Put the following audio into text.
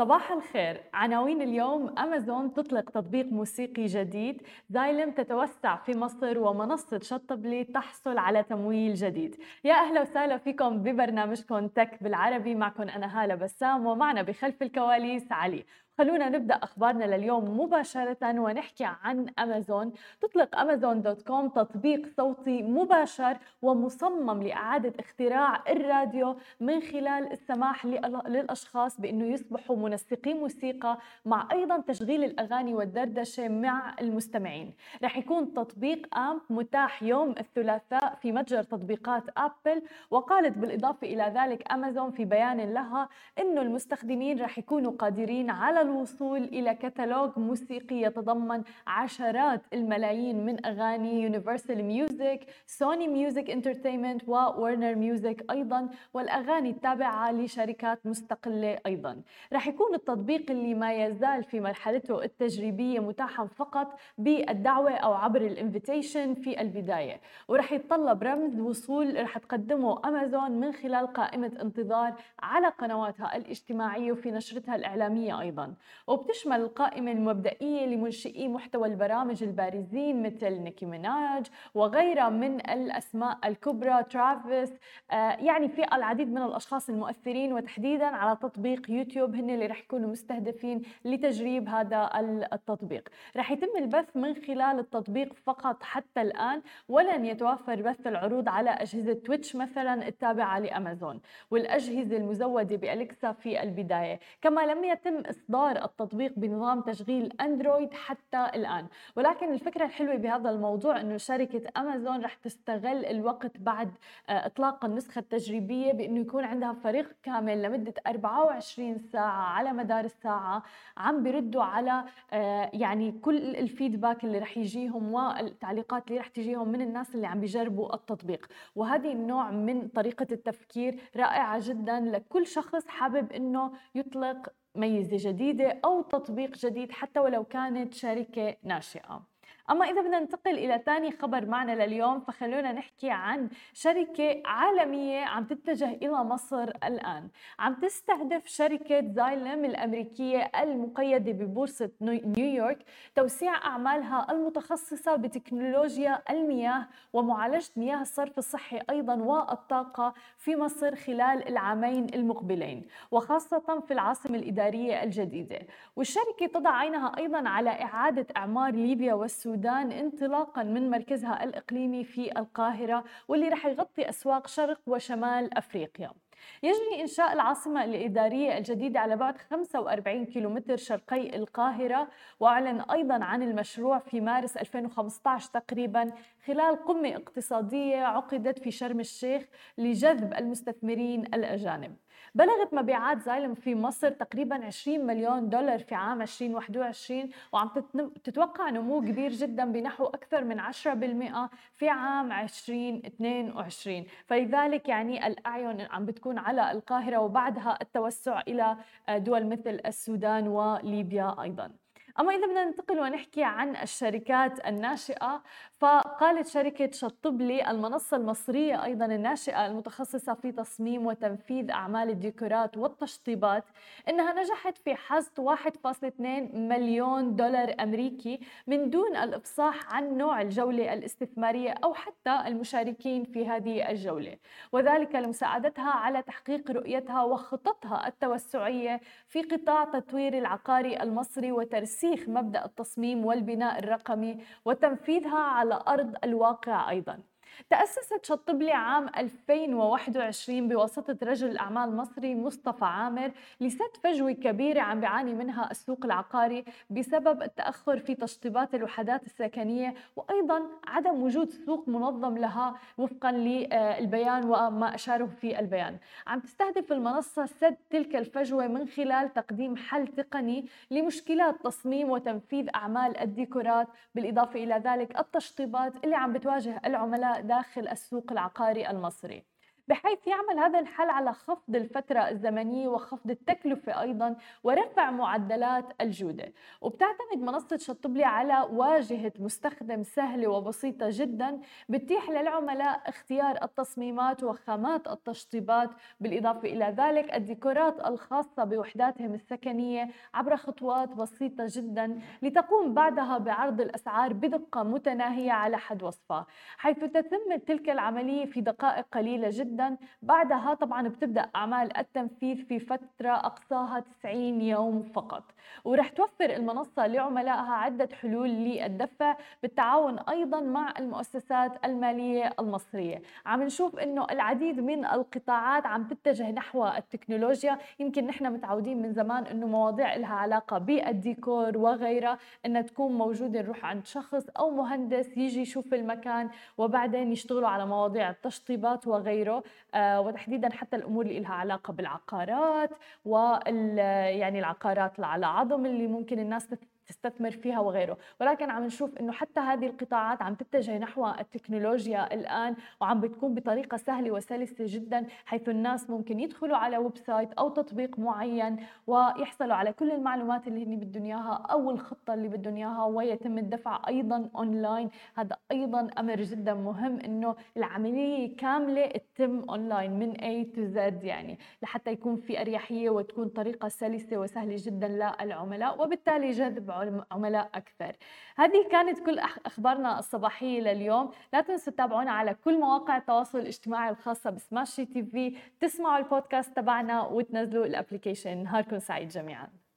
صباح الخير. عناوين اليوم أمازون تطلق تطبيق موسيقي جديد. زايلم تتوسع في مصر ومنصة شطبلي تحصل على تمويل جديد. يا أهلا وسهلا فيكم ببرنامجكم تك بالعربي. معكم أنا هالة بسام ومعنا بخلف الكواليس علي. خلونا نبدأ أخبارنا لليوم مباشرة ونحكي عن أمازون. تطلق أمازون دوت كوم تطبيق صوتي مباشر ومصمم لإعادة اختراع الراديو من خلال السماح للأشخاص بأنه يصبحوا منسقي موسيقى مع أيضا تشغيل الأغاني والدردشة مع المستمعين. رح يكون تطبيق Amp متاح يوم الثلاثاء في متجر تطبيقات أبل وقالت بالإضافة إلى ذلك أمازون في بيان لها إنه المستخدمين رح يكونوا قادرين على الوصول إلى كتالوج موسيقي يتضمن عشرات الملايين من أغاني Universal Music Sony Music Entertainment و Warner Music أيضا والأغاني التابعة لشركات مستقلة أيضا. رح يكون التطبيق اللي ما يزال في مرحلته التجريبية متاحا فقط بالدعوة أو عبر ال invitation في البداية. ورح يتطلب رمز وصول رح تقدمه أمازون من خلال قائمة انتظار على قنواتها الاجتماعية وفي نشرتها الإعلامية أيضا. وبتشمل القائمة المبدئية لمنشئي محتوى البرامج البارزين مثل نيكي ميناج وغيرها من الأسماء الكبرى ترافيس آه يعني في العديد من الأشخاص المؤثرين وتحديدا على تطبيق يوتيوب. هن اللي رح يكونوا مستهدفين لتجريب هذا التطبيق. رح يتم البث من خلال التطبيق فقط حتى الآن ولن يتوفر بث العروض على أجهزة تويتش مثلا التابعة لأمازون والأجهزة المزودة بأليكسا في البداية. كما لم يتم إصدار إصدار التطبيق بنظام تشغيل أندرويد حتى الآن. ولكن الفكرة الحلوة بهذا الموضوع أنه شركة أمازون رح تستغل الوقت بعد آه، إطلاق النسخة التجريبية بأنه يكون عندها فريق كامل لمدة 24 ساعة على مدار الساعة عم بيردوا على آه، يعني كل الفيدباك اللي رح يجيهم والتعليقات اللي رح تجيهم من الناس اللي عم بيجربوا التطبيق. وهذه النوع من طريقة التفكير رائعة جدا لكل شخص حابب إنه يطلق ميزة جديدة أو تطبيق جديد حتى ولو كانت شركة ناشئة. أما إذا بدنا ننتقل إلى ثاني خبر معنا لليوم فخلونا نحكي عن شركة عالمية عم تتجه إلى مصر الآن. عم تستهدف شركة زايلم الأمريكية المقيدة ببورصة نيويورك توسيع أعمالها المتخصصة بتكنولوجيا المياه ومعالجة مياه الصرف الصحي أيضا والطاقة في مصر خلال العامين المقبلين وخاصة في العاصمة الإدارية الجديدة. والشركة تضع عينها أيضا على إعادة إعمار ليبيا والسودان السودان انطلاقا من مركزها الإقليمي في القاهرة واللي رح يغطي أسواق شرق وشمال أفريقيا. يجري إنشاء العاصمة الإدارية الجديدة على بعد 45 كيلومتر شرقي القاهرة وأعلن أيضا عن المشروع في مارس 2015 تقريبا خلال قمة اقتصادية عقدت في شرم الشيخ لجذب المستثمرين الأجانب. بلغت مبيعات زايلم في مصر تقريبا 20 مليون دولار في عام 2021 وعم تتوقع نمو كبير جدا بنحو أكثر من 10% في عام 2022 فلذلك يعني الأعين عم بتكون على القاهرة وبعدها التوسع إلى دول مثل السودان وليبيا أيضاً. أما إذا بدنا ننتقل ونحكي عن الشركات الناشئة فقالت شركة شطبلي المنصة المصرية أيضا الناشئة المتخصصة في تصميم وتنفيذ أعمال الديكورات والتشطيبات إنها نجحت في حصد 1.2 مليون دولار أمريكي من دون الإفصاح عن نوع الجولة الاستثمارية أو حتى المشاركين في هذه الجولة. وذلك لمساعدتها على تحقيق رؤيتها وخططها التوسعية في قطاع تطوير العقاري المصري وترسيخ مبدأ التصميم والبناء الرقمي وتنفيذها على أرض الواقع أيضاً. تأسست شطبلي عام 2021 بواسطة رجل أعمال مصري مصطفى عامر لسد فجوة كبيرة عم بيعاني منها السوق العقاري بسبب التأخر في تشطيبات الوحدات السكنية وأيضا عدم وجود سوق منظم لها وفقا للبيان وما أشاره في البيان. عم تستهدف المنصة سد تلك الفجوة من خلال تقديم حل تقني لمشكلات تصميم وتنفيذ أعمال الديكورات بالإضافة إلى ذلك التشطيبات اللي عم بتواجه العملاء داخل السوق العقاري المصري. بحيث يعمل هذا الحل على خفض الفترة الزمنية وخفض التكلفة أيضا ورفع معدلات الجودة. وبتعتمد منصة شطبلي على واجهة مستخدم سهلة وبسيطة جدا بتتيح للعملاء اختيار التصميمات وخامات التشطيبات بالإضافة إلى ذلك الديكورات الخاصة بوحداتهم السكنية عبر خطوات بسيطة جدا لتقوم بعدها بعرض الأسعار بدقة متناهية على حد وصفها. حيث تتم تلك العملية في دقائق قليلة جدا بعدها طبعا بتبدأ أعمال التنفيذ في فترة أقصاها 90 يوم فقط. ورح توفر المنصة لعملائها عدة حلول للدفع بالتعاون أيضا مع المؤسسات المالية المصرية. عم نشوف أنه العديد من القطاعات عم تتجه نحو التكنولوجيا. يمكن نحن متعودين من زمان أنه مواضيع لها علاقة بالديكور وغيرها أنها تكون موجودة نروح عند شخص أو مهندس يجي يشوف المكان وبعدين يشتغلوا على مواضيع التشطيبات وغيره. وتحديدا حتى الأمور اللي لها علاقة بالعقارات وال يعني العقارات على عظم اللي ممكن الناس تستثمر فيها وغيره. ولكن عم نشوف إنه حتى هذه القطاعات عم تتجه نحو التكنولوجيا الآن وعم بتكون بطريقة سهلة وسلسة جدا حيث الناس ممكن يدخلوا على website أو تطبيق معين ويحصلوا على كل المعلومات اللي هن بدهم إياها أو الخطة اللي بدهم إياها ويتم الدفع أيضا اونلاين هذا أيضا أمر جدا مهم إنه العملية كاملة تتم اونلاين من A to Z يعني لحتى يكون في أريحية وتكون طريقة سلسة وسهلة جدا للعملاء وبالتالي جذب عملاء أكثر. هذه كانت كل أخبارنا الصباحية لليوم. لا تنسوا تتابعونا على كل مواقع التواصل الاجتماعي الخاصة بسماشي TV تسمعوا البودكاست تبعنا وتنزلوا ال application نهاركم سعيد جميعاً.